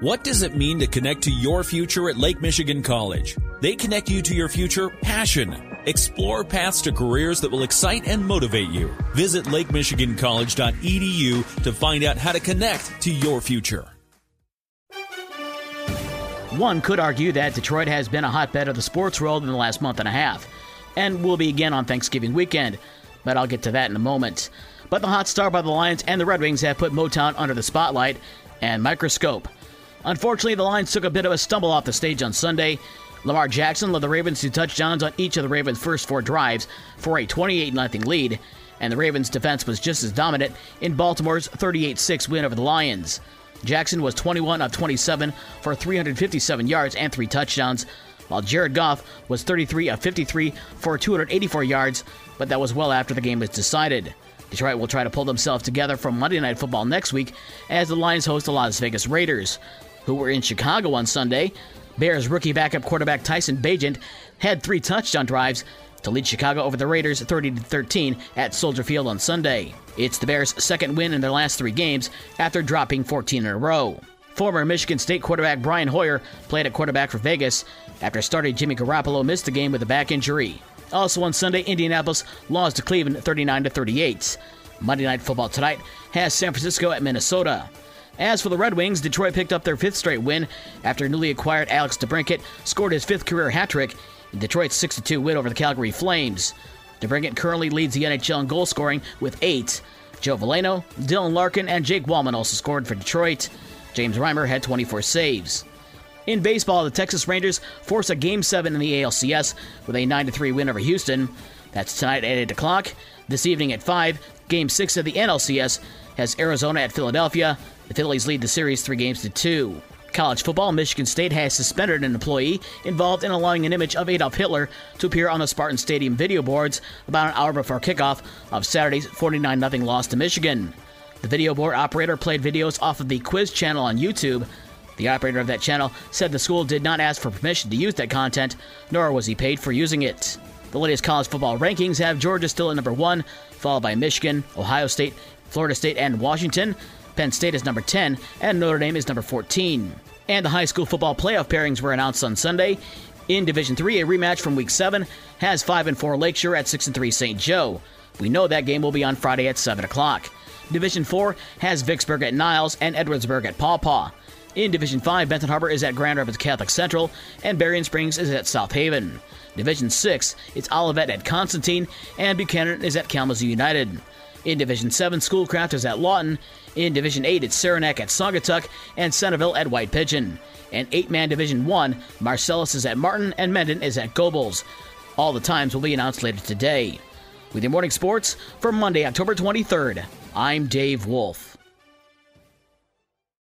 What does it mean to connect to your future at Lake Michigan College? They connect you to your future passion. Explore paths to careers that will excite and motivate you. Visit lakemichigancollege.edu to find out how to connect to your future. One could argue that Detroit has been a hotbed of the sports world in the last month and a half, and will be again on Thanksgiving weekend, but I'll get to that in a moment. But the hot start by the Lions and the Red Wings have put Motown under the spotlight and microscope. Unfortunately, the Lions took a bit of a stumble off the stage on Sunday. Lamar Jackson led the Ravens to touchdowns on each of the Ravens' first four drives for a 28 0 lead, and the Ravens' defense was just as dominant in Baltimore's 38 6 win over the Lions. Jackson was 21 of 27 for 357 yards and three touchdowns, while Jared Goff was 33 of 53 for 284 yards, but that was well after the game was decided. Detroit will try to pull themselves together for Monday Night Football next week as the Lions host the Las Vegas Raiders, who were in Chicago on Sunday. Bears rookie backup quarterback Tyson Bagent had three touchdown drives to lead Chicago over the Raiders 30 13 at Soldier Field on Sunday. It's the Bears' second win in their last three games after dropping 14 in a row. Former Michigan State quarterback Brian Hoyer played at quarterback for Vegas after starter Jimmy Garoppolo missed the game with a back injury. Also on Sunday, Indianapolis lost to Cleveland 39 38. Monday Night Football tonight has San Francisco at Minnesota. As for the Red Wings, Detroit picked up their fifth straight win after newly acquired Alex DeBrincat scored his fifth career hat trick in Detroit's 6 2 win over the Calgary Flames. DeBrincat currently leads the NHL in goal scoring with eight. Joe Veleno, Dylan Larkin, and Jake Walman also scored for Detroit. James Reimer had 24 saves. In baseball, the Texas Rangers force a Game 7 in the ALCS with a 9 3 win over Houston. That's tonight at 8 o'clock. This evening at 5, Game 6 of the NLCS has Arizona at Philadelphia. The Phillies lead the series three games to two. College football, Michigan State has suspended an employee involved in allowing an image of Adolf Hitler to appear on the Spartan Stadium video boards about an hour before kickoff of Saturday's 49 0 loss to Michigan. The video board operator played videos off of the Quiz channel on YouTube. The operator of that channel said the school did not ask for permission to use that content, nor was he paid for using it. The latest college football rankings have Georgia still at number one, followed by Michigan, Ohio State, Florida State, and Washington. Penn State is number 10, and Notre Dame is number 14. And the high school football playoff pairings were announced on Sunday. In Division 3, a rematch from Week 7 has 5 and 4 Lakeshore at 6 and 3 St. Joe. We know that game will be on Friday at 7 o'clock. Division 4 has Vicksburg at Niles and Edwardsburg at Paw Paw. In Division 5, Benton Harbor is at Grand Rapids Catholic Central, and Berrien Springs is at South Haven. Division 6, it's Olivet at Constantine, and Buchanan is at Kalamazoo United. In Division 7, Schoolcraft is at Lawton. In Division 8, it's Saranac at Saugatuck and Centerville at White Pigeon. And 8 man Division 1, Marcellus is at Martin and Mendon is at Gobles. All the times will be announced later today. With your morning sports for Monday, October 23rd, I'm Dave Wolf.